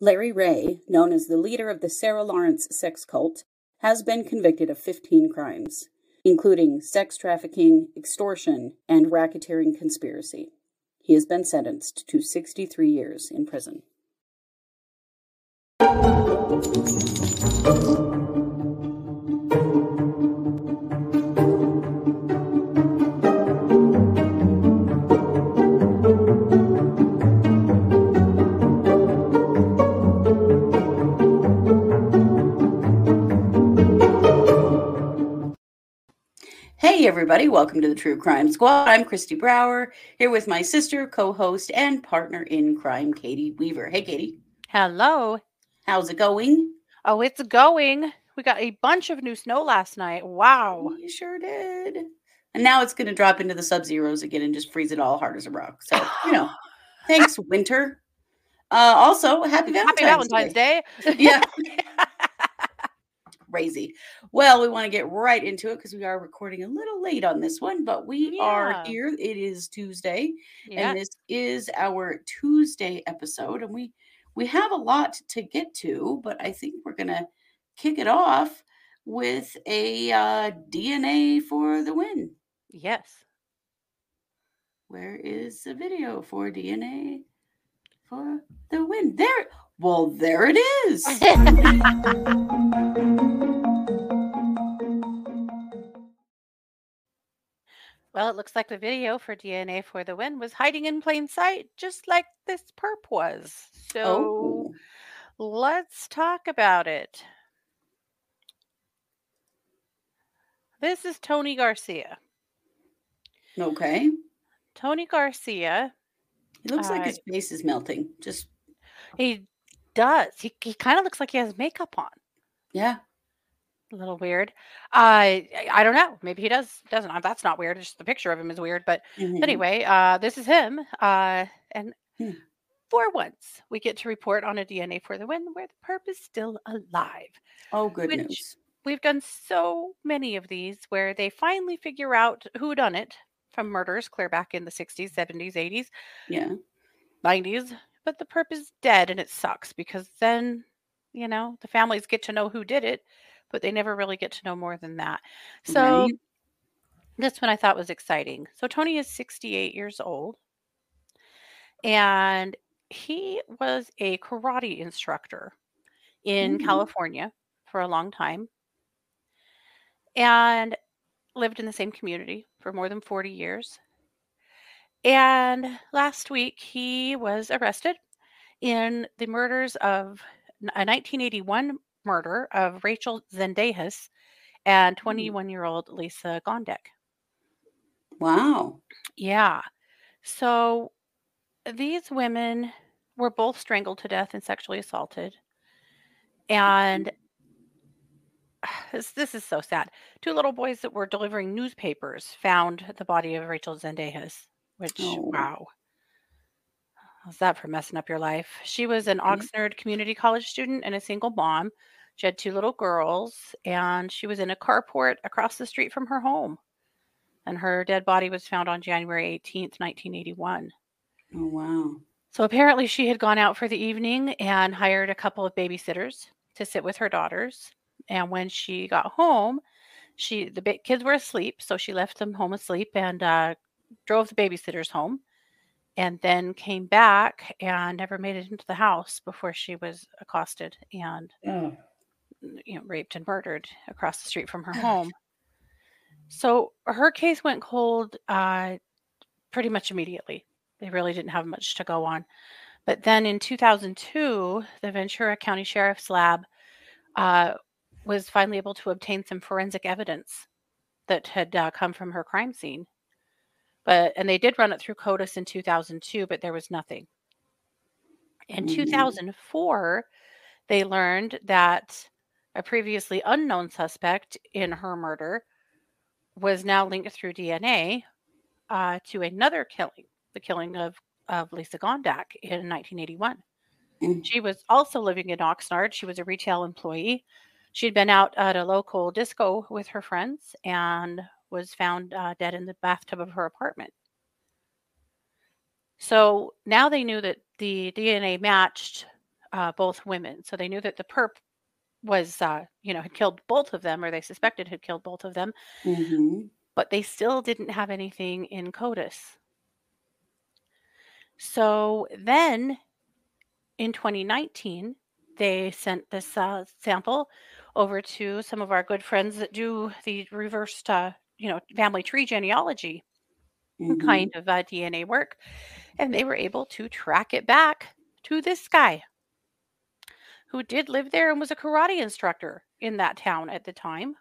Larry Ray, known as the leader of the Sarah Lawrence sex cult, has been convicted of 15 crimes, including sex trafficking, extortion, and racketeering conspiracy. He has been sentenced to 63 years in prison. Hey, everybody, welcome to the True Crime Squad. I'm Christy Brower, here with my sister, co host, and partner in crime, Katie Weaver. Hey, Katie. Hello. How's it going? Oh, it's going. We got a bunch of new snow last night. Wow. You sure did. And now it's going to drop into the sub zeros again and just freeze it all hard as a rock. So, you know, thanks, winter. Uh, also, happy Valentine's, Happy Valentine's Day. Day. Yeah. Crazy. Well, we want to get right into it because we are recording a little late on this one, but we are here. It is Tuesday, yeah. and this is our Tuesday episode, and we we have a lot to get to, but I think we're gonna kick it off with a uh, DNA for the win. Yes. Where is the video for DNA for the win? There. Well, there it is. well, it looks like the video for DNA for the win was hiding in plain sight, just like this perp was. So oh, let's talk about it. This is Tony Garcia. okay. Tony Garcia, It looks like Uh, his face is melting. Just he does. He, he kind of looks like he has makeup on. yeah. A little weird. Uh, I, don't know. Maybe he does. Doesn't. Uh, That's not weird. Just the picture of him is weird. But Mhm. anyway, uh, this is him. Uh, and Hmm. for once, we get to report on a DNA for the win where the perp is still alive. Oh, good which- news. We've done so many of these where they finally figure out who done it from murders clear back in the 60s, 70s, 80s, Yeah. 90s. But the perp is dead and it sucks because then, you know, the families get to know who did it, but they never really get to know more than that. So Right. this one I thought was exciting. So Tony is 68 years old and he was a karate instructor in Mm. California for a long time and lived in the same community for more than 40 years. And last week he was arrested in the murders of a 1981 murder of Rachel Zendejas and mm. 21 year old Lisa Gondek. Wow. Yeah. So these women were both strangled to death and sexually assaulted. And mm-hmm. this, this is so sad. Two little boys that were delivering newspapers found the body of Rachel Zendejas, which, Oh. wow. How's that for messing up your life? She was an Mhm. Oxnard Community College student and a single mom. She had two little girls, and she was in a carport across the street from her home. And her dead body was found on January 18th, 1981. Oh, wow. So apparently, she had gone out for the evening and hired a couple of babysitters to sit with her daughters. And when she got home, she the kids were asleep, so she left them home asleep and uh, drove the babysitters home, and then came back and never made it into the house before she was accosted and Oh. you know raped and murdered across the street from her home. So her case went cold uh, pretty much immediately. They really didn't have much to go on. But then in 2002, the Ventura County Sheriff's Lab uh, was finally able to obtain some forensic evidence that had uh, come from her crime scene. But and they did run it through CODIS in 2002, but there was nothing. In Mm. 2004, they learned that a previously unknown suspect in her murder was now linked through DNA uh, to another killing, the killing of, of Lisa Gondek in 1981. Mm. She was also living in Oxnard. She was a retail employee. She'd been out at a local disco with her friends and was found uh, dead in the bathtub of her apartment. So now they knew that the DNA matched uh, both women. So they knew that the perp was, uh, you know, had killed both of them, or they suspected had killed both of them, Mhm. but they still didn't have anything in CODIS. So then in 2019, they sent this uh, sample over to some of our good friends that do the reverse uh, you know, family tree genealogy Mhm. kind of uh, DNA work, and they were able to track it back to this guy who did live there and was a karate instructor in that town at the time,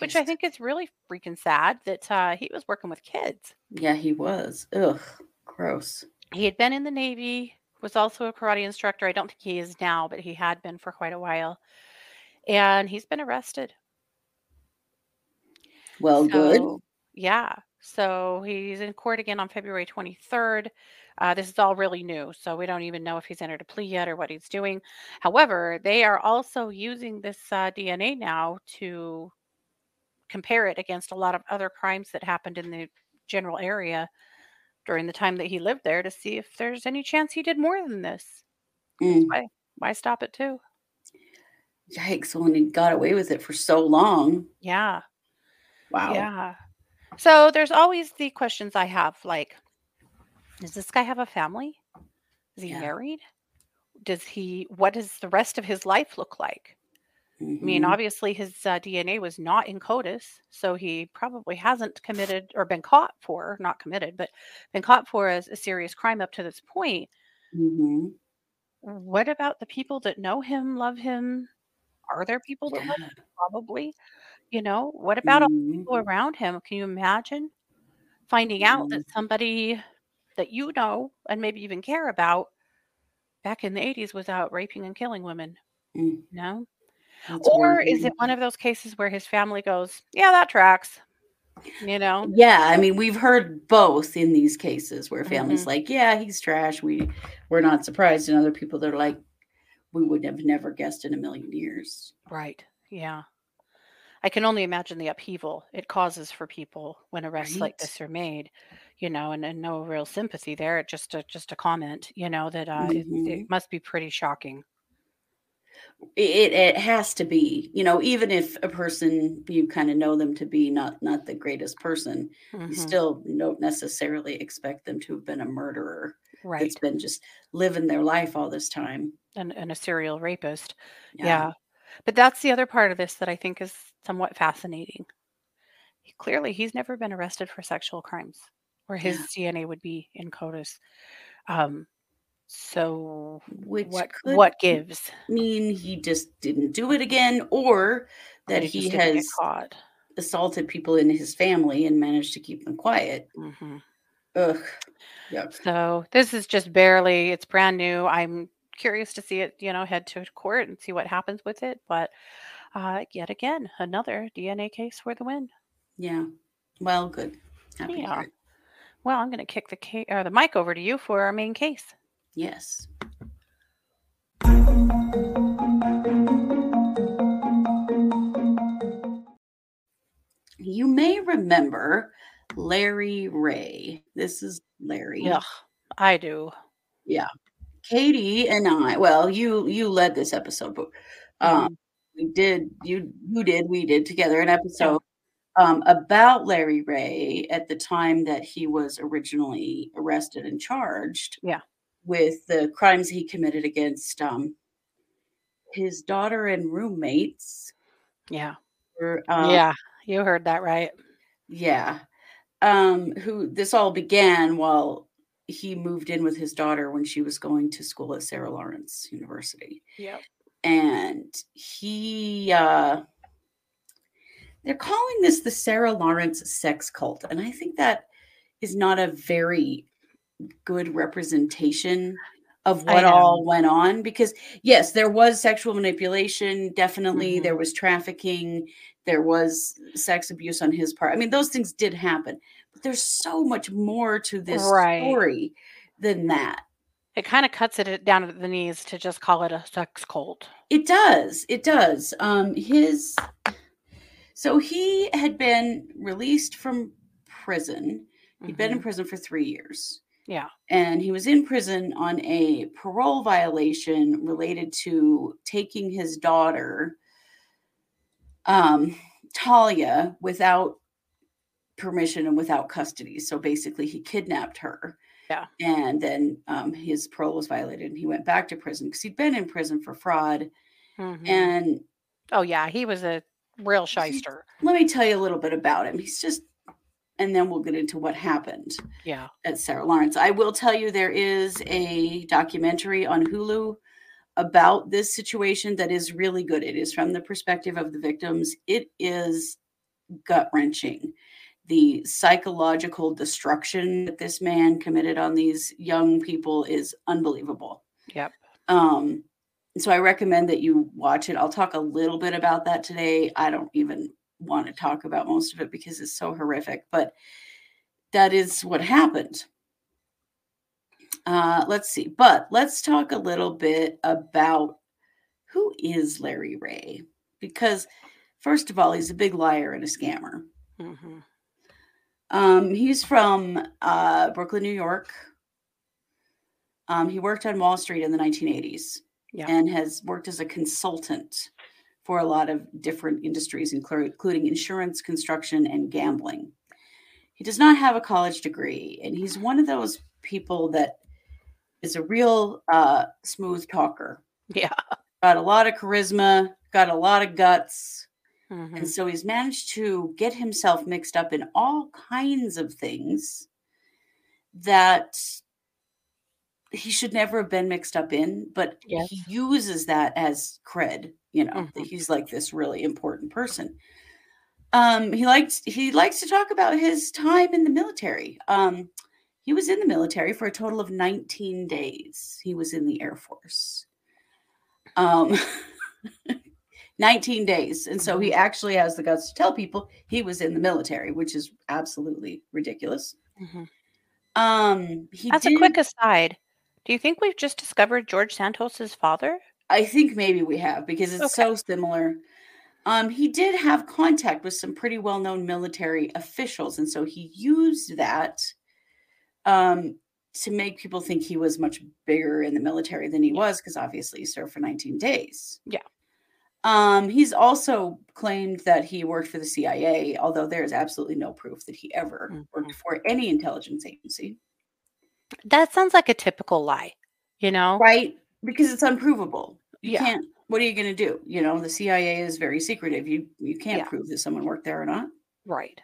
which I think is really freaking sad that uh, he was working with kids. Yeah, he was. Ugh, gross. He had been in the Navy, was also a karate instructor. I don't think he is now, but he had been for quite a while. And he's been arrested. Well, good. Yeah. So he's in court again on February 23rd. Uh, this is all really new, so we don't even know if he's entered a plea yet or what he's doing. However, they are also using this uh, DNA now to compare it against a lot of other crimes that happened in the general area during the time that he lived there to see if there's any chance he did more than this. Mm, Why, why stop it too? yikes! When he got away with it for so long. Yeah. Wow. Yeah. So there's always the questions I have like, does this guy have a family? Is he Yeah. married? Does he, what does the rest of his life look like? I mean, Mhm. obviously his uh, DNA was not in CODIS, so he probably hasn't committed or been caught for, not committed, but been caught for as a serious crime up to this point. Mhm. What about the people that know him, love him? Are there people that love him? Probably. You know, what about all the Mhm. people around him? Can you imagine finding out that somebody that you know and maybe even care about back in the 80s was out raping and killing women? Mm, No? that's Or is it one of those cases where his family goes, yeah, that tracks? You know? Yeah, I mean, we've heard both in these cases where Mm-hmm. families like, yeah, he's trash. We we're not surprised, and other people that are like, we would have never guessed in a million years. Right. Yeah. I can only imagine the upheaval it causes for people when arrests like this are made, you know, and, and no real sympathy there. Just a just a comment, you know, that uh, it, Mhm. it must be pretty shocking. It, it has to be, you know, even if a person you kind of know them to be not not the greatest person, you Mhm. still don't necessarily expect them to have been a murderer Right. It's been just living their life all this time. And, and a serial rapist. Yeah. Yeah. But that's the other part of this that I think is somewhat fascinating. He- Clearly, he's never been arrested for sexual crimes where his DNA would be in CODIS. Um, so Which what what gives? mean he just didn't do it again, or that He he get has caught. assaulted people in his family and managed to keep them quiet. hmm Ugh. Yuck. So this is just barely, it's brand new. I'm curious to see it, you know, head to court and see what happens with it. But uh, yet again, another DNA case for the win. Yeah. Well, good. Happy Yeah. Well, I'm going to kick the ca- or the mic over to you for our main case. Yes. You may remember Larry Ray. This is Larry. Yeah, I do. Yeah. Katie and I, well, you you led this episode, but um Mhm. we did you you did we did together an episode um about Larry Ray at the time that he was originally arrested and charged Yeah. with the crimes he committed against um his daughter and roommates Yeah. were, um, yeah. You heard that right. yeah um who this all began while he moved in with his daughter when she was going to school at Sarah Lawrence University. Yep. and he uh they're calling this the Sarah Lawrence sex cult. And I think that is not a very good representation of what all went on because yes there was sexual manipulation. Definitely Mhm. there was trafficking. There was sex abuse on his part. I mean those things did happen but there's so much more to this Right. story than that It kind of cuts it down at the knees to just call it a sex cult. It does. It does. Um his so he had been released from prison. he had been in Mhm. prison for 3 years. Yeah. And he was in prison on a parole violation related to taking his daughter, um, Talia, without permission and without custody. So basically, he kidnapped her. Yeah. And then um, his parole was violated and he went back to prison because he'd been in prison for fraud. Mhm. And oh yeah, he was a real shyster. let me tell you a little bit about him. He's just, and then we'll get into what happened Yeah. at Sarah Lawrence. I will tell you there is a documentary on Hulu about this situation that is really good. It is from the perspective of the victims. It is gut wrenching. The psychological destruction that this man committed on these young people is unbelievable. Yep. Um, so I recommend that you watch it. I'll talk a little bit about that today. I don't even want to talk about most of it because it's so horrific, but that is what happened. Uh, let's see, but let's talk a little bit about who is Larry Ray, because first of all, he's a big liar and a scammer. hmm Um, he's from uh, Brooklyn, New York. Um, he worked on Wall Street in the 1980s Yeah. and has worked as a consultant for a lot of different industries, including insurance, construction, and gambling. He does not have a college degree, and he's one of those people that is a real uh, smooth talker. Yeah. Got a lot of charisma, got a lot of guts, Mhm. and so he's managed to get himself mixed up in all kinds of things that he should never have been mixed up in, but Yes. he uses that as cred, you know, that Mhm. he's like this really important person. Um, he likes he likes to talk about his time in the military. Um, he was in the military for a total of 19 days. He was in the Air Force. Um 19 days. And so he actually has the guts to tell people he was in the military, which is absolutely ridiculous. Mhm. Um he As a quick aside, do you think we've just discovered George Santos's father? I think maybe we have because it's Okay. so similar. Um, he did have contact with some pretty well-known military officials, and so he used that um, to make people think he was much bigger in the military than he was, because obviously he served for 19 days. Yeah. Um, he's also claimed that he worked for the CIA, although there is absolutely no proof that he ever worked Mhm. for any intelligence agency. That sounds like a typical lie, you know? right because it's unprovable you Yeah. can't what are you going to do you know the cia is very secretive you you can't Yeah. prove that someone worked there or not Right.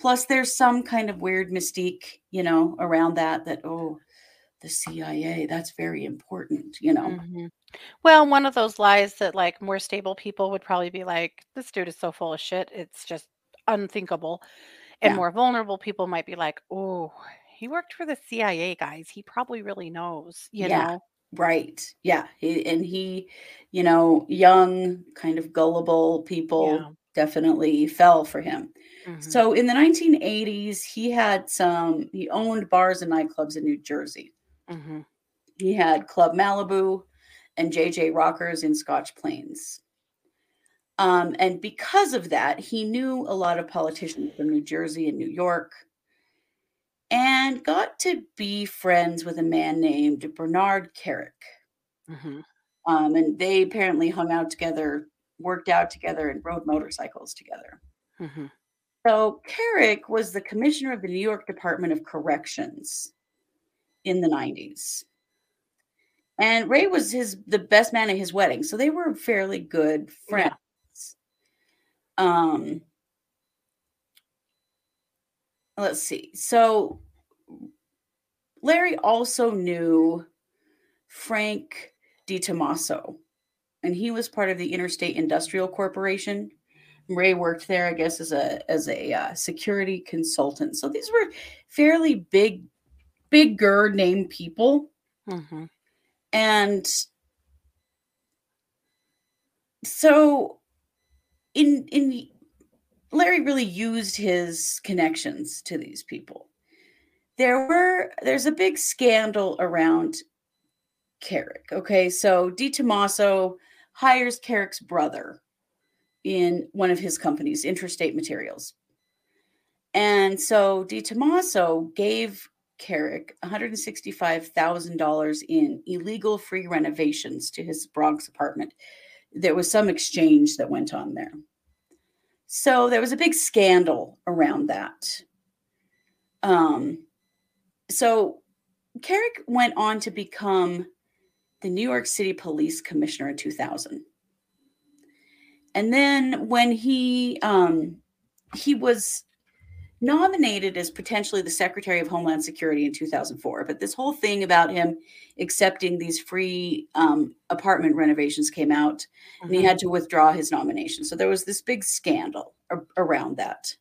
plus there's some kind of weird mystique you know around that that oh the cia that's very important you know Mhm. Well, one of those lies that like more stable people would probably be like, this dude is so full of shit. It's just unthinkable. And Yeah. more vulnerable people might be like, oh, he worked for the CIA guys. He probably really knows, you Yeah. know? right yeah he, and he you know young kind of gullible people Yeah. definitely fell for him Mhm. so in the 1980s he had some he owned bars and nightclubs in new jersey Mhm. He had Club Malibu and JJ Rockers in Scotch Plains. Um, and because of that, he knew a lot of politicians from New Jersey and New York and got to be friends with a man named Bernard Kerik. Mhm. Um, and they apparently hung out together, worked out together, and rode motorcycles together. Mhm. So Kerik was the commissioner of the New York Department of Corrections in the 90s. And Ray was his the best man at his wedding. So they were fairly good friends. Um let's see. So Larry also knew Frank DiTommaso, and he was part of the Interstate Industrial Corporation. Ray worked there, I guess, as a as a uh, security consultant. So these were fairly big, bigger name people, Mhm. and so in in Larry really used his connections to these people. There were there's a big scandal around Kerik. Okay, so Di Tommaso hires Kerik's brother in one of his companies, Interstate Materials. And so Di Tommaso gave Kerik $165,000 in illegal free renovations to his Bronx apartment. There was some exchange that went on there. So there was a big scandal around that. Um, so Kerik went on to become the New York City Police Commissioner in 2000. And then when he um, he was nominated as potentially the Secretary of Homeland Security in 2004. But this whole thing about him accepting these free um, apartment renovations came out, mm-hmm. and he mm-hmm. had to withdraw his nomination. So there was this big scandal ar- around that.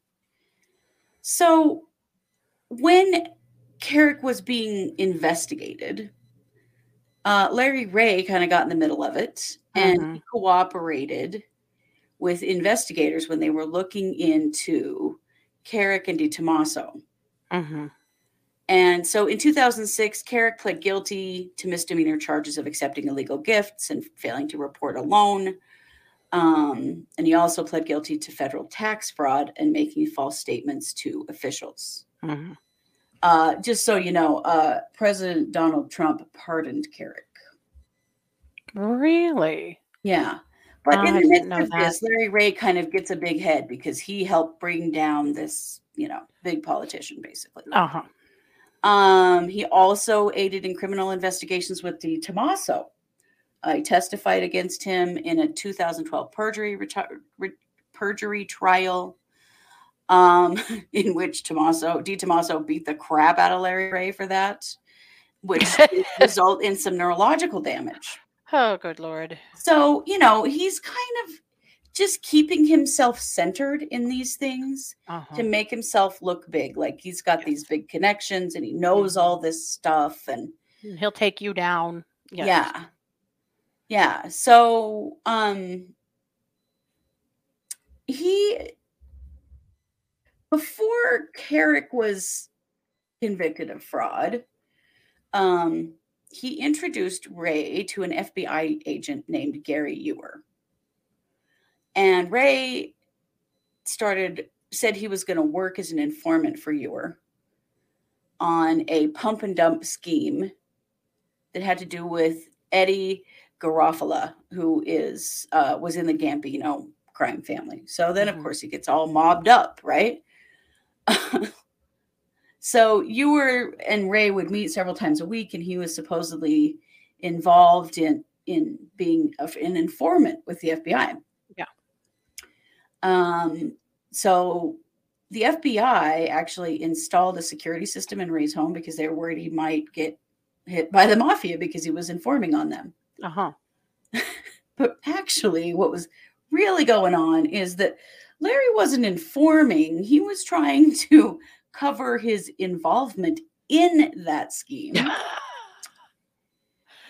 So when Kerik was being investigated, uh, Larry Ray kind of got in the middle of it and mm-hmm. cooperated with investigators when they were looking into Kerik and DiTommaso. Mm-hmm. And so in 2006, Kerik pled guilty to misdemeanor charges of accepting illegal gifts and failing to report a loan. Um, and he also pled guilty to federal tax fraud and making false statements to officials. Mm-hmm. Uh, just so you know, uh, President Donald Trump pardoned Kerik. Really? Yeah. But oh, in the midst of this, Larry Ray kind of gets a big head because he helped bring down this, you know, big politician, basically. Uh-huh. Um, he also aided in criminal investigations with DiTommaso. Uh, he testified against him in a 2012 perjury reti- re- perjury trial, um, in which Tomaso DiTommaso beat the crap out of Larry Ray for that, which result in some neurological damage. Oh, good lord. So, you know, he's kind of just keeping himself centered in these things uh-huh. to make himself look big. Like he's got yes. these big connections and he knows mm-hmm. all this stuff and he'll take you down. Yes. Yeah. Yeah. So, um, he, before Kerik was convicted of fraud, um, he introduced Ray to an FBI agent named Gary Ewer. And Ray started, said he was going to work as an informant for Ewer on a pump and dump scheme that had to do with Eddie Garofalo, who is uh, was in the Gambino crime family. So then, mm-hmm. of course, he gets all mobbed up, right? So Ewer and Ray would meet several times a week, and he was supposedly involved in in being an informant with the FBI. Yeah. Um. So the FBI actually installed a security system in Ray's home because they were worried he might get hit by the mafia because he was informing on them. Uh huh. but actually, what was really going on is that Larry wasn't informing; he was trying to cover his involvement in that scheme.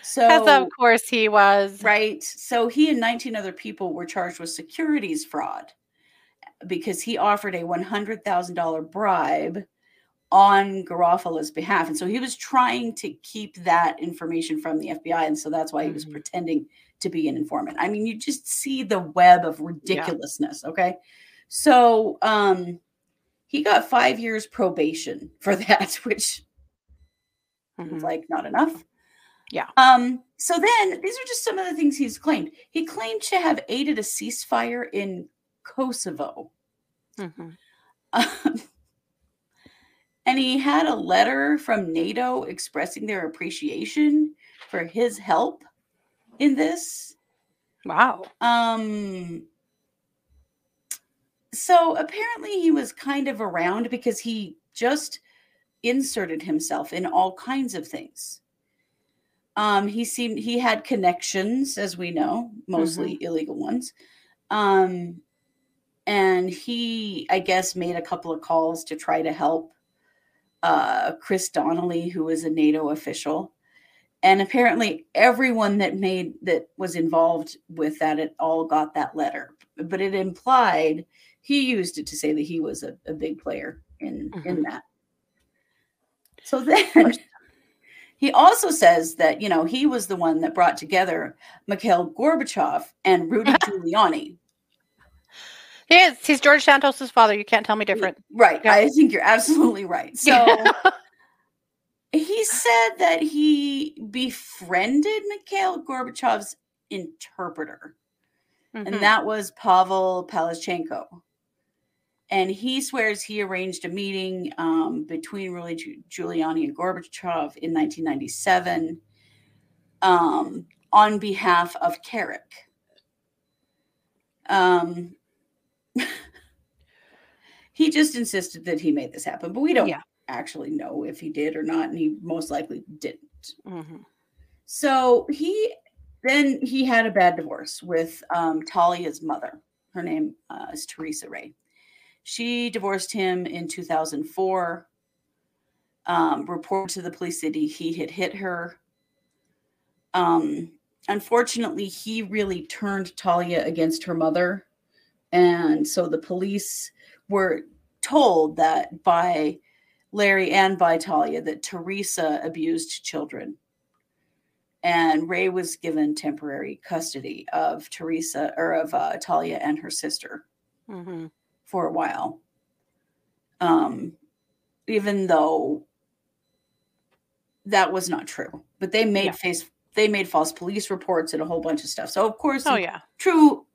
So, As of course he was. Right. So he and 19 other people were charged with securities fraud because he offered a $100,000 bribe on Garofalo's behalf. And so he was trying to keep that information from the FBI. And so that's why he was mm-hmm. pretending to be an informant. I mean, you just see the web of ridiculousness. Yeah. Okay. So, um, he got five years probation for that, which mm-hmm. is like not enough. Yeah. Um, so then these are just some of the things he's claimed. He claimed to have aided a ceasefire in Kosovo. Mm-hmm. Um, and he had a letter from NATO expressing their appreciation for his help in this. Wow. Um so apparently he was kind of around because he just inserted himself in all kinds of things. Um, he seemed he had connections, as we know, mostly mm-hmm. illegal ones. Um, and he, I guess, made a couple of calls to try to help uh, Chris Donnelly, who was a NATO official. And apparently, everyone that made that was involved with that, it all got that letter. But it implied he used it to say that he was a, a big player in mm-hmm. in that. So then he also says that you know he was the one that brought together Mikhail Gorbachev and Rudy Giuliani. He is. He's George Santos's father. You can't tell me different. Right. Yeah. I think you're absolutely right. So he said that he befriended Mikhail Gorbachev's interpreter, Mhm. and that was Pavel Palazhchenko. And he swears he arranged a meeting um, between Giu- Giuliani and Gorbachev in 1997 um, on behalf of Kerik. Um, he just insisted that he made this happen, but we don't Yeah. actually know if he did or not, and he most likely didn't. Mhm. So he then he had a bad divorce with um, Talia's mother. Her name uh, is Teresa Ray. She divorced him in 2004. Um, reported to the police that he, had hit her. Um, unfortunately, he really turned Talia against her mother. And so the police were told that by Larry and by Talia that Teresa abused children. And Ray was given temporary custody of Teresa or of uh, Talia and her sister Mhm. For a while. Um, even though that was not true, but they made Yeah. face they made false police reports and a whole bunch of stuff. So of course, Oh yeah. true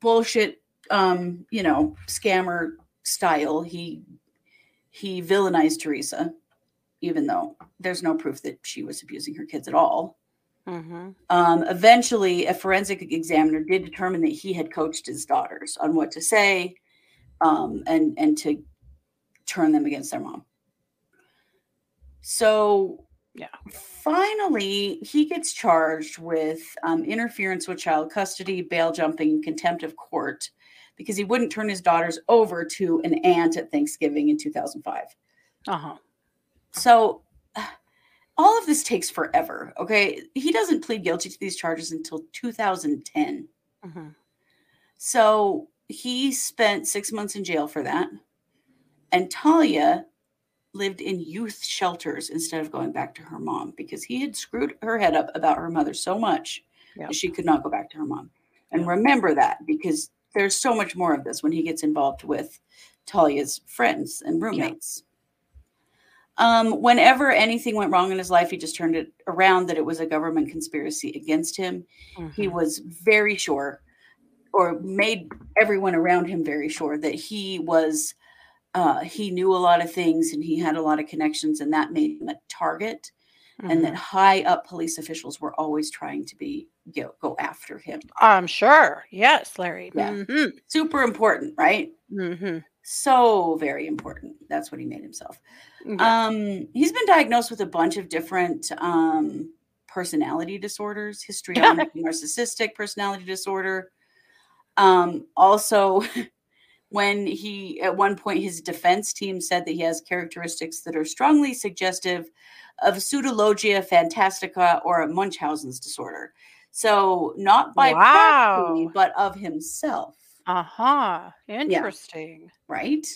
bullshit, um, you know, scammer style, he he villainized Teresa, even though there's no proof that she was abusing her kids at all. Mhm. Um, eventually, a forensic examiner did determine that he had coached his daughters on what to say um, and and to turn them against their mom. So, Yeah. finally, he gets charged with um, interference with child custody, bail jumping, contempt of court because he wouldn't turn his daughters over to an aunt at Thanksgiving in 2005. Uh-huh. So all of this takes forever. Okay. He doesn't plead guilty to these charges until 2010. Mhm. So he spent six months in jail for that. And Talia lived in youth shelters instead of going back to her mom because he had screwed her head up about her mother so much Yep. that she could not go back to her mom. And Yep. remember that because there's so much more of this when he gets involved with Talia's friends and roommates. Um, whenever anything went wrong in his life, he just turned it around that it was a government conspiracy against him. He Mhm. was very sure, or made everyone around him very sure that he was, uh, he knew a lot of things and he had a lot of connections, and that made him a target. And that Mhm. high up police officials were always trying to be go, go after him. I'm sure. Yes, Larry. Yeah. Mhm. Super important, right? Mhm. So very important. That's what he made himself. Yeah. Um, he's been diagnosed with a bunch of different um, personality disorders, histrionic narcissistic personality disorder. Um, also, when he at one point his defense team said that he has characteristics that are strongly suggestive of pseudologia fantastica or a Munchausen's disorder. So not by Wow. but of himself Uh-huh. Interesting. right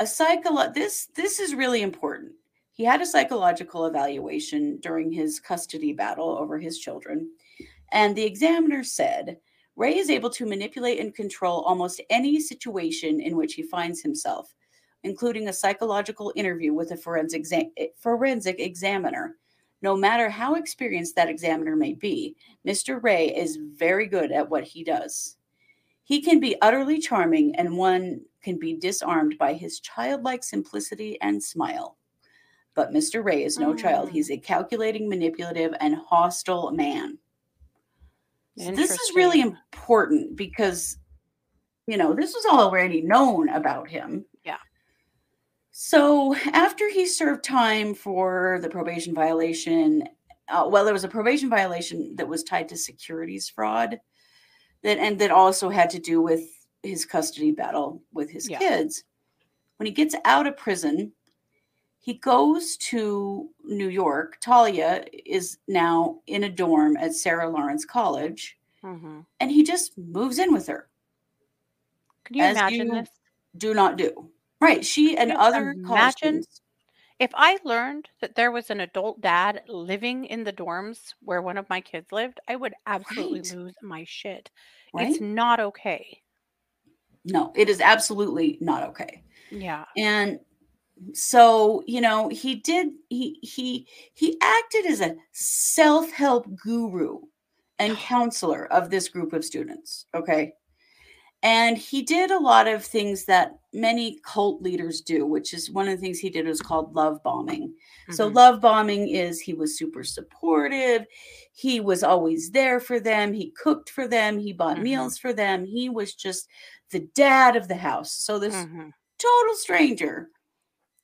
a psycholo- this this is really important he had a psychological evaluation during his custody battle over his children and the examiner said ray is able to manipulate and control almost any situation in which he finds himself including a psychological interview with a forensic exa- eh, forensic examiner no matter how experienced that examiner may be mr ray is very good at what he does he can be utterly charming, and one can be disarmed by his childlike simplicity and smile. But Mr. Ray is no child. Mm. He's a calculating, manipulative, and hostile man. This is really important because, you know, this was all already known about him. Yeah. So after he served time for the probation violation, uh, well, there was a probation violation that was tied to securities fraud that and that also had to do with his custody battle with his Yeah. kids. When he gets out of prison, he goes to New York. Talia is now in a dorm at Sarah Lawrence College, Mhm. and he just moves in with her. Can you imagine you this? Do not do. Right. She and other imagine? students. If I learned that there was an adult dad living in the dorms where one of my kids lived, I would absolutely Right. lose my shit. Right? It's not okay. No, it is absolutely not okay. Yeah. And so you know he did he he he acted as a self-help guru and counselor of this group of students okay and he did a lot of things that many cult leaders do which is one of the things he did was called love bombing mm-hmm. so love bombing is he was super supportive he was always there for them he cooked for them he bought mm-hmm. meals for them he was just the dad of the house so this mm-hmm. total stranger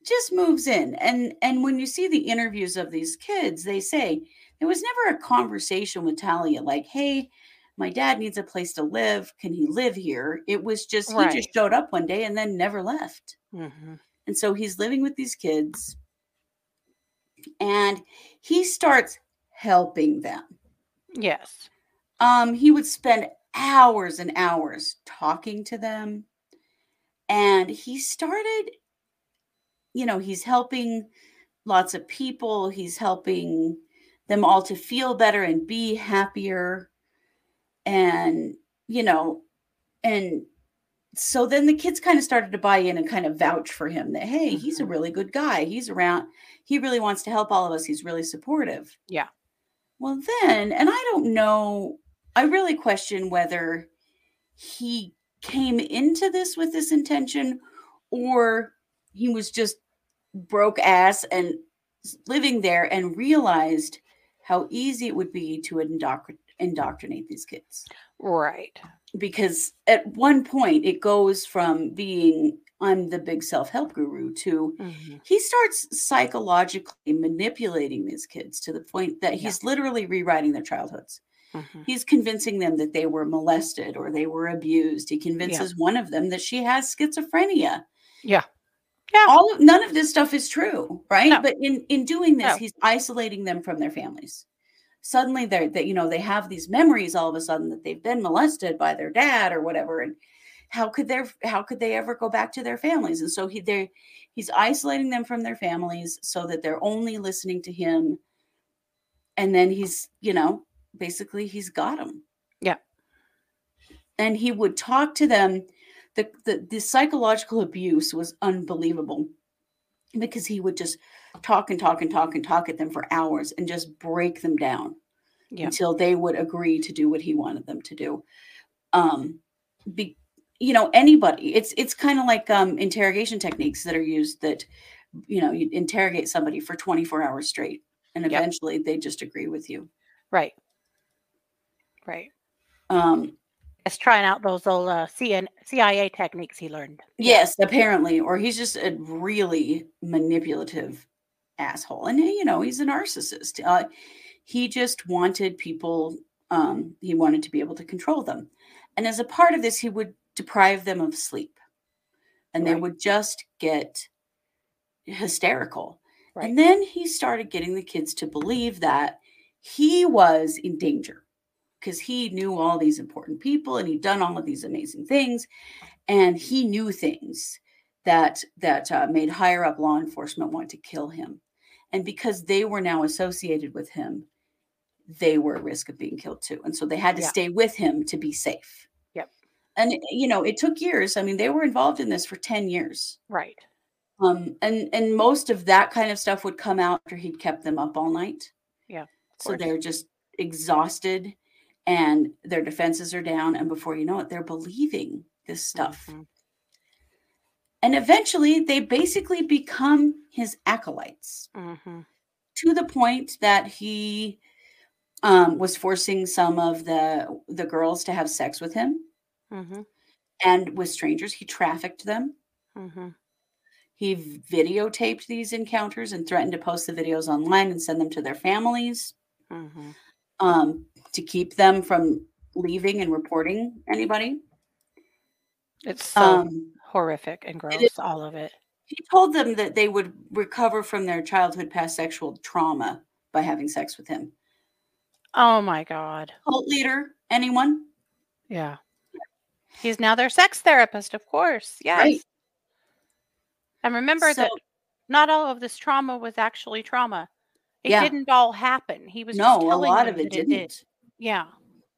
just moves in and and when you see the interviews of these kids they say there was never a conversation with talia like hey my dad needs a place to live. Can he live here it was just right. he just showed up one day and then never left. Mm-hmm. and so he's living with these kids and he starts helping them. Yes. Um he would spend hours and hours talking to them and he started you know, he's helping lots of people, he's helping them all to feel better and be happier. And, you know, and so then the kids kind of started to buy in and kind of vouch for him that, hey, mm-hmm. he's a mm-hmm. really good guy. He's around, he really wants to help all of us. He's really supportive. Yeah. Well, then, and I don't know, I really question whether he came into this with this intention or he was just broke ass and living there and realized how easy it would be to indoctrinate these kids. Right. Because at one point it goes from being I'm the big self-help guru to mm-hmm. he starts psychologically manipulating these kids to the point that he's yeah. literally rewriting their childhoods. Mm-hmm. He's convincing them that they were molested or they were abused. He convinces yeah. one of them that she has schizophrenia. Yeah. Yeah. All of, none of this stuff is true, right? No. But in in doing this, no. he's isolating them from their families. Suddenly they're that you know they have these memories all of a sudden that they've been molested by their dad or whatever and how could their how could they ever go back to their families? And so he they he's isolating them from their families so that they're only listening to him and then he's, you know, basically he's got them. Yeah. And he would talk to them the, the, the psychological abuse was unbelievable because he would just talk and talk and talk and talk at them for hours and just break them down yeah. until they would agree to do what he wanted them to do. Um, be, you know, anybody. It's it's kind of like um, interrogation techniques that are used that you know you interrogate somebody for 24 hours straight, and eventually they just agree with you. Right. Right. Um, is trying out those old uh, CIA techniques he learned. Yes, apparently, or he's just a really manipulative asshole, and you know he's a narcissist. Uh, he just wanted people. Um, he wanted to be able to control them, and as a part of this, he would deprive them of sleep, and right. they would just get hysterical. Right. And then he started getting the kids to believe that he was in danger because he knew all these important people and he'd done all of these amazing things and he knew things that that uh, made higher up law enforcement want to kill him. And because they were now associated with him they were at risk of being killed too and so they had to yeah. stay with him to be safe. Yep. And you know it took years i mean they were involved in this for 10 years. Right. Um and and most of that kind of stuff would come out after he'd kept them up all night. Yeah so they're just exhausted and their defenses are down and before you know it they're believing this stuff mm-hmm. and eventually they basically become his acolytes mm-hmm. to the point that he um, was forcing some of the the girls to have sex with him mm-hmm. and with strangers he trafficked them mm-hmm. he videotaped these encounters and threatened to post the videos online and send them to their families mm-hmm. um, to keep them from leaving and reporting anybody. It's so um, horrific and gross, all of it. He told them that they would recover from their childhood past sexual trauma by having sex with him. Oh my God. Cult leader, anyone? Yeah. He's now their sex therapist, of course. Yes. Right. And remember so, that not all of this trauma was actually trauma. It yeah. didn't all happen. He was no, a lot of it didn't. It. Yeah.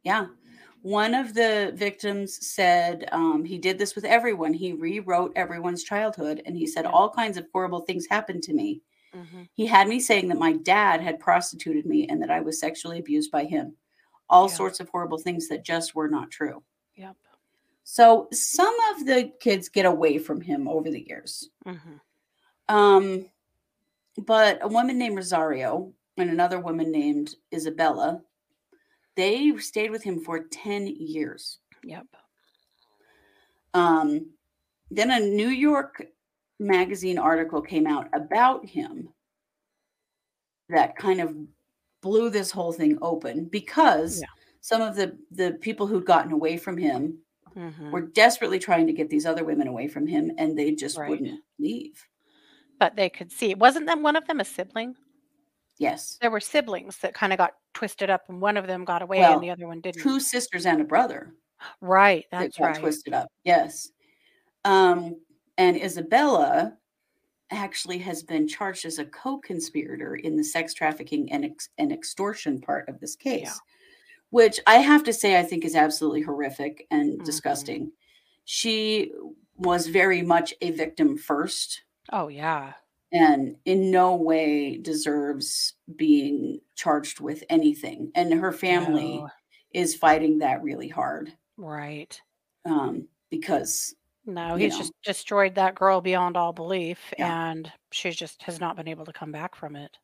Yeah. One of the victims said um, he did this with everyone. He rewrote everyone's childhood and he said Yeah. all kinds of horrible things happened to me. hmm He had me saying that my dad had prostituted me and that I was sexually abused by him. All Yeah. sorts of horrible things that just were not true. Yep. So some of the kids get away from him over the years. hmm Um, but a woman named Rosario and another woman named Isabella, they stayed with him for 10 years. Yep. Um, then a New York magazine article came out about him that kind of blew this whole thing open because Yeah. some of the the people who'd gotten away from him hmm were desperately trying to get these other women away from him and they just Right. wouldn't leave. But they could see. Wasn't them one of them a sibling? Yes. There were siblings that kind of got twisted up, and one of them got away, Well, and the other one didn't. Two sisters and a brother Right. That's That's got right. twisted up. Yes. Um, and Isabella actually has been charged as a co-conspirator in the sex trafficking and, ex- and extortion part of this case, which I have to say I think is absolutely horrific and Mhm. disgusting. She was very much a victim first Oh yeah. And in no way deserves being charged with anything. And her family No. is fighting that really hard Right. um, because No, he's know. just destroyed that girl beyond all belief, Yeah. and she just has not been able to come back from it.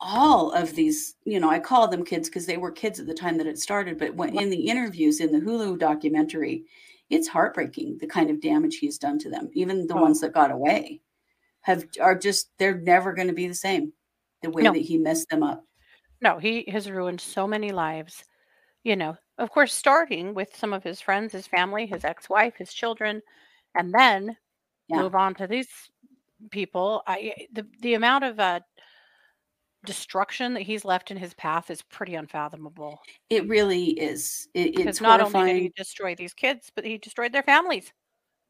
all of these, you know, I call them kids because they were kids at the time that it started. But when in the interviews in the Hulu documentary, it's heartbreaking the kind of damage he's done to them. Even the Oh. ones that got away have are just they're never going to be the same. The way No. that he messed them up. No, he has ruined so many lives. You know, of course, starting with some of his friends, his family, his ex-wife, his children, and then Yeah. move on to these people. I the the amount of uh, destruction that he's left in his path is pretty unfathomable. It really is. It, Because it's not only did he destroy these kids, but he destroyed their families.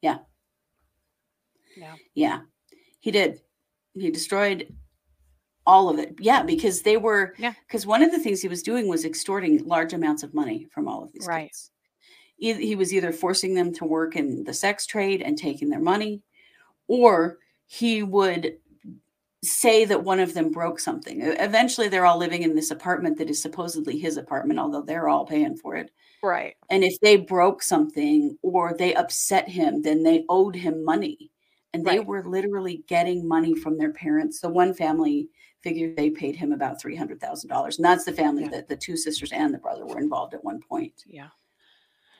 Yeah. Yeah. Yeah, he did. He destroyed all of it. Yeah, because they were. Yeah. Because one of the things he was doing was extorting large amounts of money from all of these Right. kids. He was either forcing them to work in the sex trade and taking their money, or he would say that one of them broke something. Eventually, they're all living in this apartment that is supposedly his apartment, although they're all paying for it. Right. And if they broke something or they upset him, then they owed him money. And they Right. were literally getting money from their parents. The one family figured they paid him about $300,000. And that's the family Yeah. that the two sisters and the brother were involved at one point. Yeah.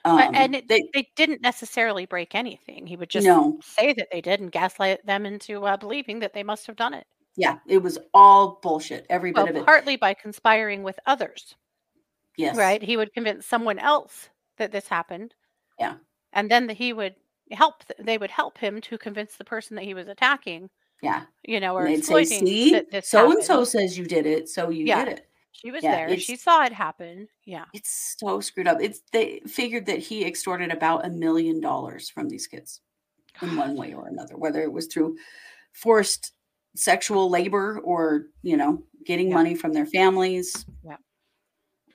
Um, But- and it, they, they didn't necessarily break anything. He would just no, say that they did and gaslight them into uh, believing that they must have done it. yeah, it was all bullshit, every Well, bit of it. partly by conspiring with others, Yes. right? He would convince someone else that this happened. Yeah. And then the, he would help, they would help him to convince the person that he was attacking, Yeah. you know, or And they'd say, see, so and so says you did it. So you Yeah. did it. She was yeah, there. She saw it happen. Yeah. It's so screwed up. It's they figured that he extorted about a million dollars from these kids. in one way or another, whether it was through forced sexual labor or, you know, getting Yeah. money from their families Yeah.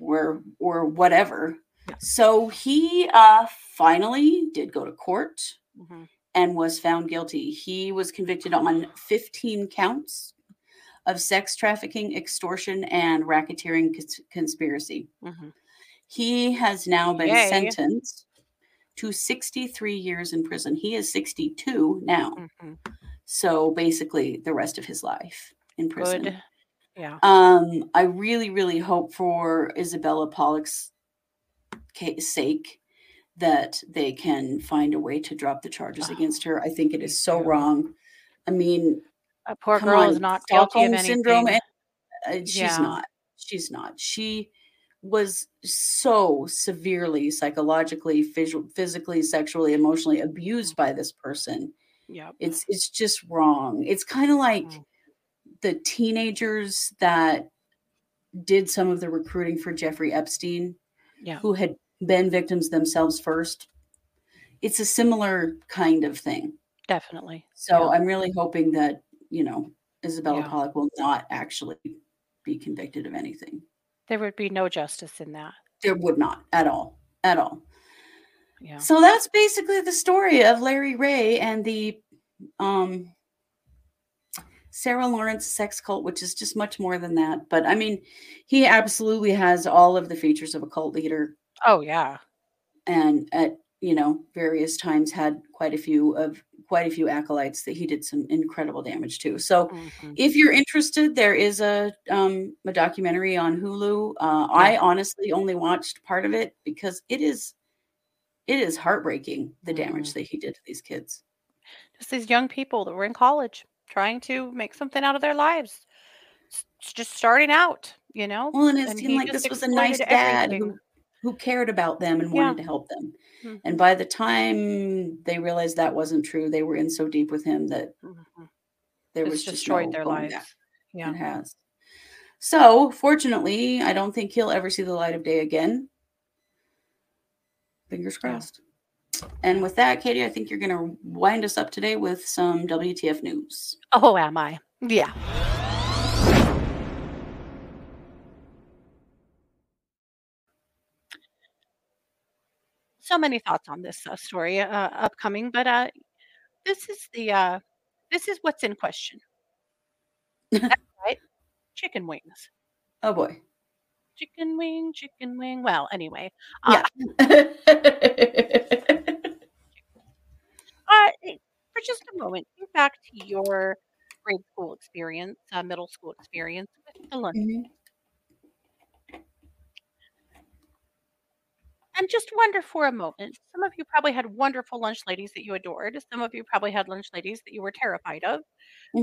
or or whatever. Yeah. So he uh finally did go to court hmm and was found guilty. He was convicted on 15 counts of sex trafficking, extortion, and racketeering cons- conspiracy. hmm He has now been Yay. sentenced to 63 years in prison. He is 62 now. hmm So basically the rest of his life in prison. Good. Yeah. Um, I really, really hope for Isabella Pollock's sake that they can find a way to drop the charges Oh, against her. I think it is so wrong. I mean, A poor girl on, is not guilty of Stockholm anything. syndrome. and- uh, she's Yeah. not. She's not. She was so severely psychologically, phys- physically, sexually, emotionally abused by this person. Yep. It's it's just wrong. It's kind of like Mm. the teenagers that did some of the recruiting for Jeffrey Epstein, Yeah. who had been victims themselves first. It's a similar kind of thing. Definitely. So Yeah. I'm really hoping that, you know, Isabella Yeah. Pollock will not actually be convicted of anything. There would be no justice in that. There would not at all. at all. Yeah. So that's basically the story of Larry Ray and the um, Sarah Lawrence sex cult, which is just much more than that. But I mean, he absolutely has all of the features of a cult leader Oh yeah. and at you know various times had quite a few of quite a few acolytes that he did some incredible damage to. So Mhm. if you're interested, there is a um, a documentary on Hulu. Uh, I honestly only watched part of it because it is it is heartbreaking the damage Mhm. that he did to these kids. Just these young people that were in college trying to make something out of their lives. Just starting out, you know? Well, and it And seemed like this was a nice dad everything. who cared about them and Yeah. wanted to help them. Mhm. And by the time they realized that wasn't true, they were in so deep with him that Mhm. there It's was just destroyed no their lives. Yeah. It has. So, fortunately, I don't think he'll ever see the light of day again. Fingers Yeah. crossed. And with that, Katie, I think you're going to wind us up today with some WTF news. Oh, am I? Yeah. So many thoughts on this uh, story uh, upcoming, but uh, this is the uh, this is what's in question. That's right, chicken wings. Oh boy. Chicken wing, chicken wing. Well, anyway, uh, Yeah. uh, for just a moment, think back to your grade school experience, uh, middle school experience with the lunch, Mhm. And just wonder for a moment. Some of you probably had wonderful lunch ladies that you adored. Some of you probably had lunch ladies that you were terrified of.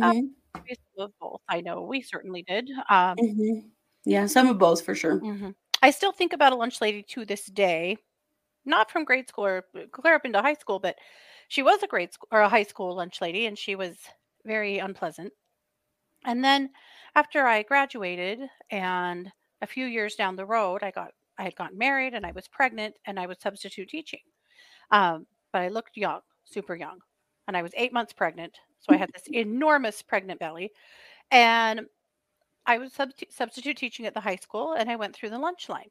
Uh, Mhm. maybe some of both. I know we certainly did. Um, Mhm. Yeah, some of both for sure. mhm. I still think about a lunch lady to this day, not from grade school or uh, clear up into high school, but she was a grade school or a high school lunch lady, and she was very unpleasant. And then after I graduated and a few years down the road, I got I had gotten married and I was pregnant and I was substitute teaching. Um, but I looked young, super young. And I was eight months pregnant. So I had this enormous pregnant belly. And I was substitute, substitute teaching at the high school and I went through the lunch line.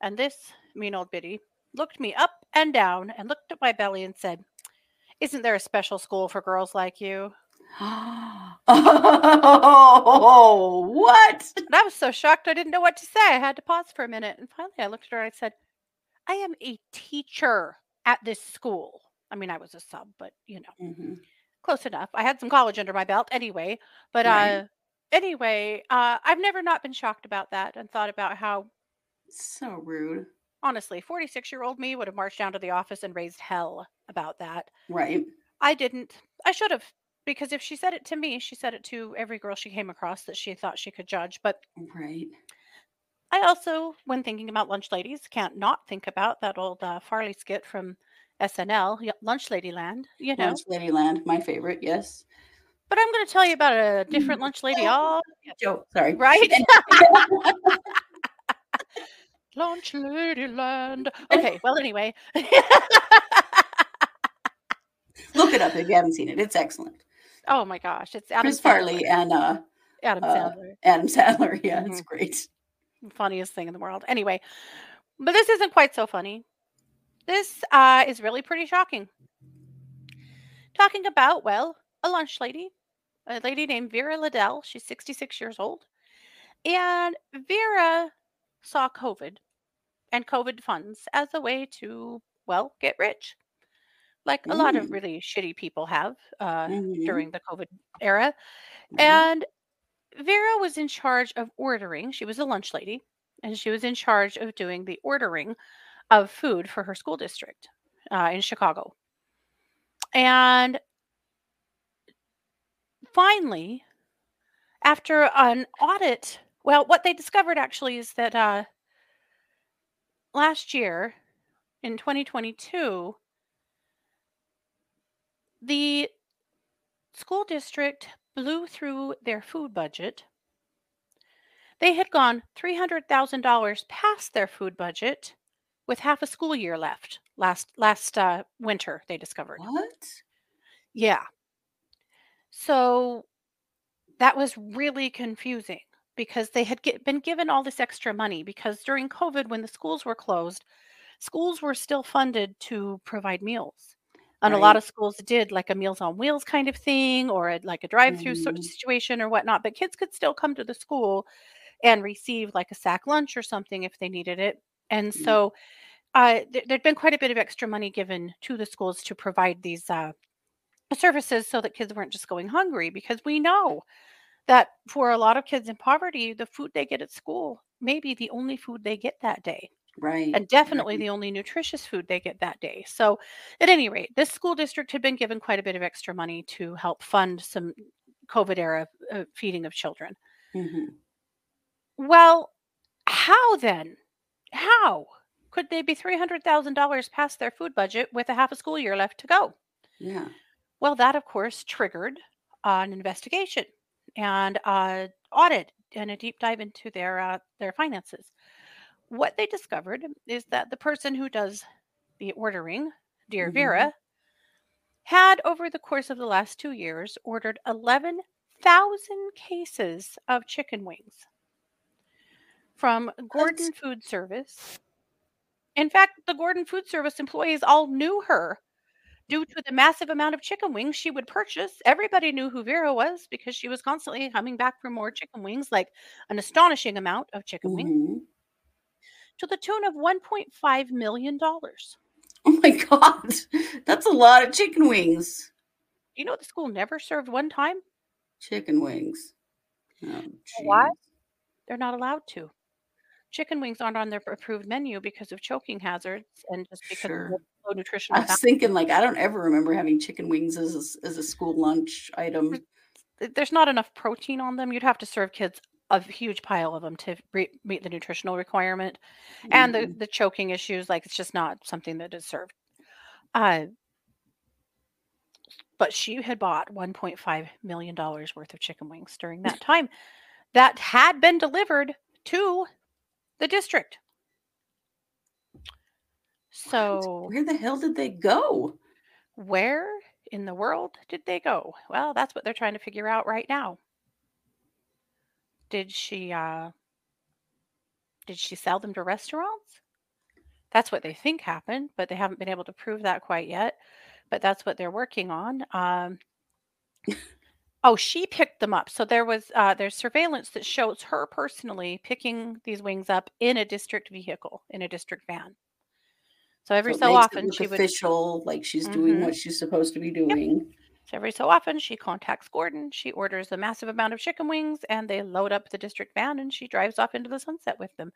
And this mean old biddy looked me up and down and looked at my belly and said, Isn't there a special school for girls like you? oh, what? And I was so shocked I didn't know what to say. I had to pause for a minute. And finally I looked at her and I said, I am a teacher at this school. I mean, I was a sub, but you know, Mhm. close enough. I had some college under my belt anyway. But Right. uh anyway, uh I've never not been shocked about that and thought about how So rude. honestly, 46 year old me would have marched down to the office and raised hell about that. Right. I didn't. I should have. Because if she said it to me, she said it to every girl she came across that she thought she could judge. But Right. I also, when thinking about lunch ladies, can't not think about that old uh, Farley skit from SNL, Lunch Lady Land, you know. Lunch Ladyland, my favorite. Yes. But I'm going to tell you about a different lunch lady all Joe, sorry. right. Lunch Lady Land. Okay, well, anyway. Look it up if you haven't seen it. It's excellent. Oh my gosh, it's Adam Chris Sandler. Farley and uh, Adam uh, Sandler. Adam Sandler. Yeah, it's Mhm. great. funniest thing in the world. Anyway, but this isn't quite so funny. This uh, is really pretty shocking. Talking about, well, a lunch lady, a lady named Vera Liddell. She's 66 years old. And Vera saw COVID and COVID funds as a way to, well, get rich. Like a lot of Mm. really shitty people have uh, Mhm. during the COVID era. Mhm. And Vera was in charge of ordering. She was a lunch lady, and she was in charge of doing the ordering of food for her school district uh, in Chicago. And finally, after an audit, well, what they discovered actually is that uh, last year in 2022, the school district blew through their food budget. They had gone $300,000 past their food budget with half a school year left last last uh, winter they discovered. What? Yeah. So that was really confusing because they had get, been given all this extra money because during COVID when the schools were closed, schools were still funded to provide meals. And a Right. lot of schools did like a Meals on Wheels kind of thing or a, like a drive through sort of Mhm. situation or whatnot. But kids could still come to the school and receive like a sack lunch or something if they needed it. And Mm. so uh, there, there'd been quite a bit of extra money given to the schools to provide these uh, services so that kids weren't just going hungry because we know that for a lot of kids in poverty, the food they get at school may be the only food they get that day Right. and definitely right. the only nutritious food they get that day. So, at any rate, this school district had been given quite a bit of extra money to help fund some COVID era uh, feeding of children. Mhm. Well, how then? How could they be $300,000 past their food budget with a half a school year left to go? Yeah. Well, that of course triggered an investigation and uh, audit and a deep dive into their uh, their finances. What they discovered is that the person who does the ordering, dear Mhm. Vera, had over the course of the last two years ordered 11,000 cases of chicken wings from Gordon Food Service. In fact, the Gordon Food Service employees all knew her due to the massive amount of chicken wings she would purchase. Everybody knew who Vera was because she was constantly coming back for more chicken wings, like an astonishing amount of chicken wings, Mhm. To the tune of $1.5 million. Oh my god. That's a lot of chicken wings. You know, the school never served one time. Chicken wings. Oh, why? They're not allowed to. Chicken wings aren't on their approved menu because of choking hazards and just because Sure. the low nutritional I was thinking, like, I don't ever remember having chicken wings as a, as a school lunch item. there's not enough protein on them. You'd have to serve kids a huge pile of them to re- meet the nutritional requirement, and the Mhm. the choking issues. Like it's just not something that is served. Uh, but she had bought 1.5 million dollars worth of chicken wings during that time, that had been delivered to the district. What? So Where the hell did they go? where in the world did they go? Well, that's what they're trying to figure out right now. Did she uh did she sell them to restaurants? That's what they think happened, but they haven't been able to prove that quite yet. But that's what they're working on. Um Oh, she picked them up. So there was uh there's surveillance that shows her personally picking these wings up in a district vehicle, in a district van. So every So so often she would official, like she's doing Mhm. what she's supposed to be doing. So every so often, she contacts Gordon. She orders a massive amount of chicken wings, and they load up the district van, and she drives off into the sunset with them.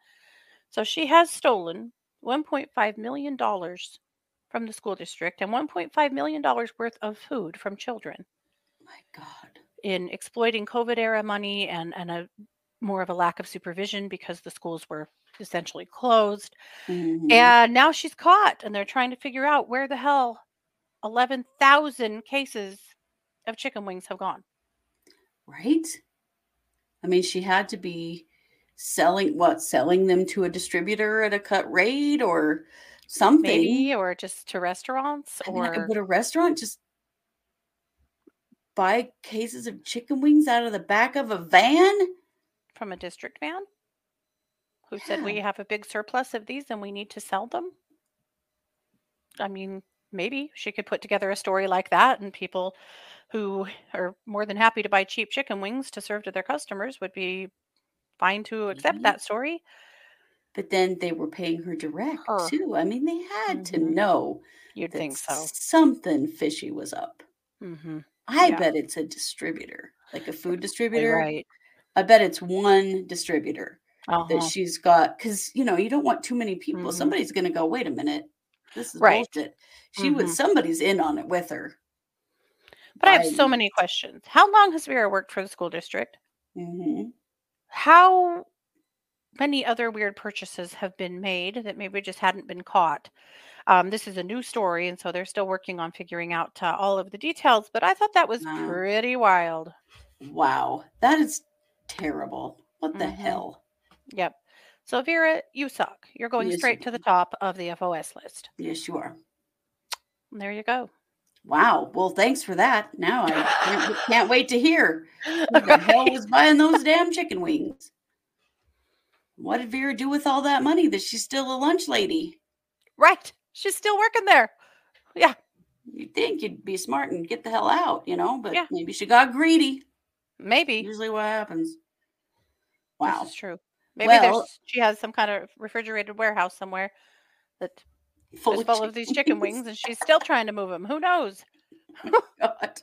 So she has stolen 1.5 million dollars from the school district and 1.5 million dollars worth of food from children My God. in exploiting COVID era money and and a more of a lack of supervision because the schools were essentially closed. Mhm. And now she's caught, and they're trying to figure out where the hell 11,000 cases of chicken wings have gone. Right? I mean, she had to be selling what? Selling them to a distributor at a cut rate or something. Maybe, or just to restaurants, I mean, or would a restaurant just buy cases of chicken wings out of the back of a van? from a district van who said, We have a big surplus of these and we need to sell them. I mean, maybe she could put together a story like that, and people who are more than happy to buy cheap chicken wings to serve to their customers would be fine to accept Mhm. that story. But then they were paying her direct Her. too. I mean, they had to Mhm. know You'd think so. something fishy was up. hmm I Yeah. bet it's a distributor, like a food distributor. right. I bet it's one distributor that Uh-huh. she's got because you know you don't want too many people. Mhm. Somebody's going to go. Wait a minute, this is Right. bullshit. She was Mhm. somebody's in on it with her. But I have so many questions. How long has Vera worked for the school district? Mhm. How many other weird purchases have been made that maybe just hadn't been caught? Um, this is a new story, and so they're still working on figuring out uh, all of the details. But I thought that was Wow. pretty wild. Wow, that is terrible. What the Mhm. hell? Yep. So Vera, you suck. You're going Yes, straight to the top of the FOS list. Yes, you are. There you go. Wow. Well, thanks for that. Now I can't, wait to hear who the hell was buying those damn chicken wings. What did Vera do with all that money that she's still a lunch lady? Right. She's still working there. Yeah. You'd think you'd be smart and get the hell out, you know, but Yeah. maybe she got greedy. Maybe. Usually what happens. Wow. This true. Maybe Well- there's she has some kind of refrigerated warehouse somewhere that Full is full of these chicken wings and she's still trying to move them. Who knows? Oh God.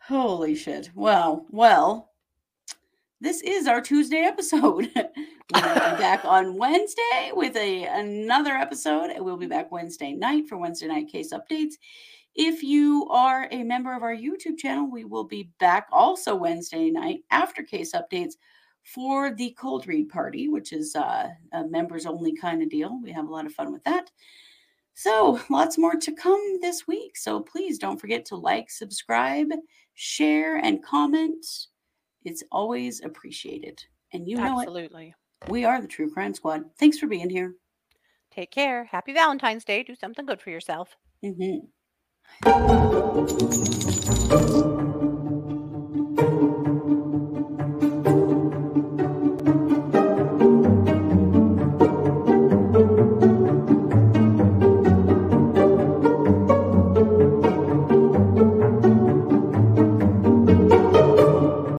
Holy shit. Well, well, this is our Tuesday episode. we'll be back on Wednesday with a another episode. and We'll be back Wednesday night for Wednesday night case updates. If you are a member of our YouTube channel, we will be back also Wednesday night after case updates for the cold read party, which is uh, a members only kind of deal. We have a lot of fun with that. So, lots more to come this week. So, please don't forget to like, subscribe, share, and comment. It's always appreciated. And you know it, Absolutely. we are the True Crime Squad. Thanks for being here. Take care. Happy Valentine's Day. Do something good for yourself. Mhm.